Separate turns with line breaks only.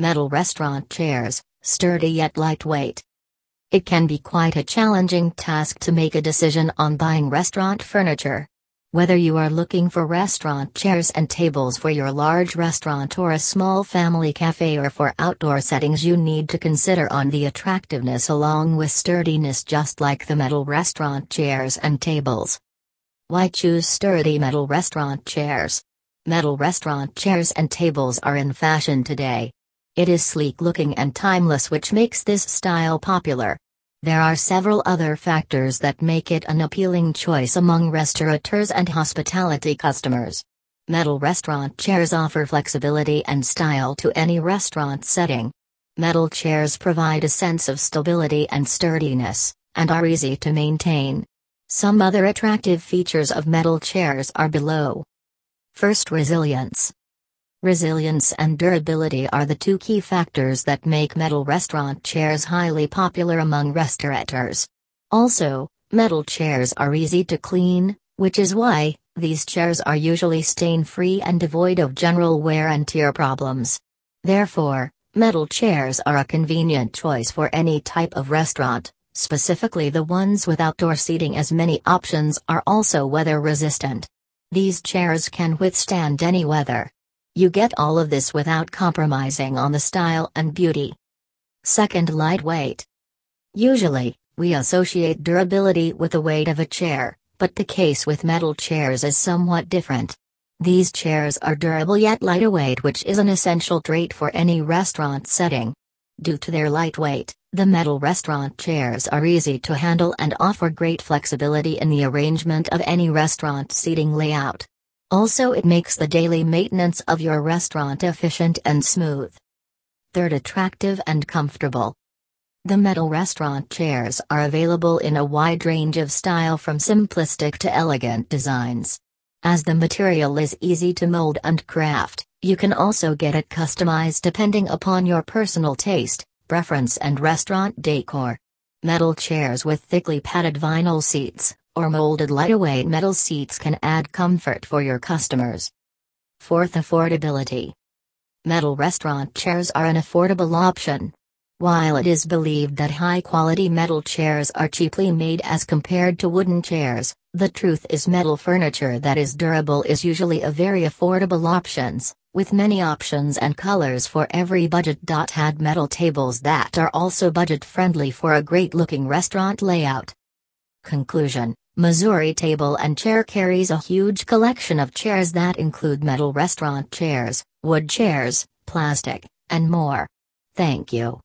Metal restaurant chairs, sturdy yet lightweight. It can be quite a challenging task to make a decision on buying restaurant furniture. Whether you are looking for restaurant chairs and tables for your large restaurant or a small family cafe or for outdoor settings, you need to consider on the attractiveness along with sturdiness, just like the metal restaurant chairs and tables. Why choose sturdy metal restaurant chairs? Metal restaurant chairs and tables are in fashion today. It is sleek looking and timeless, which makes this style popular. There are several other factors that make it an appealing choice among restaurateurs and hospitality customers. Metal restaurant chairs offer flexibility and style to any restaurant setting. Metal chairs provide a sense of stability and sturdiness, and are easy to maintain. Some other attractive features of metal chairs are below. First, resilience. Resilience and durability are the two key factors that make metal restaurant chairs highly popular among restaurateurs. Also, metal chairs are easy to clean, which is why, these chairs are usually stain free and devoid of general wear and tear problems. Therefore, metal chairs are a convenient choice for any type of restaurant, specifically the ones with outdoor seating, as many options are also weather resistant. These chairs can withstand any weather. You get all of this without compromising on the style and beauty. Second, lightweight. Usually, we associate durability with the weight of a chair, but the case with metal chairs is somewhat different. These chairs are durable yet lightweight, which is an essential trait for any restaurant setting. Due to their lightweight, the metal restaurant chairs are easy to handle and offer great flexibility in the arrangement of any restaurant seating layout. Also, it makes the daily maintenance of your restaurant efficient and smooth. Third, attractive and comfortable. The metal restaurant chairs are available in a wide range of style from simplistic to elegant designs. As the material is easy to mold and craft, you can also get it customized depending upon your personal taste, preference, and restaurant decor. Metal chairs with thickly padded vinyl seats, or molded lightweight metal seats can add comfort for your customers. Fourth, affordability. Metal restaurant chairs are an affordable option. While it is believed that high quality metal chairs are cheaply made as compared to wooden chairs, the truth is metal furniture that is durable is usually a very affordable option, with many options and colors for every budget. Had metal tables that are also budget friendly for a great looking restaurant layout. Conclusion Missouri Table and Chair carries a huge collection of chairs that include metal restaurant chairs, wood chairs, plastic, and more. Thank you.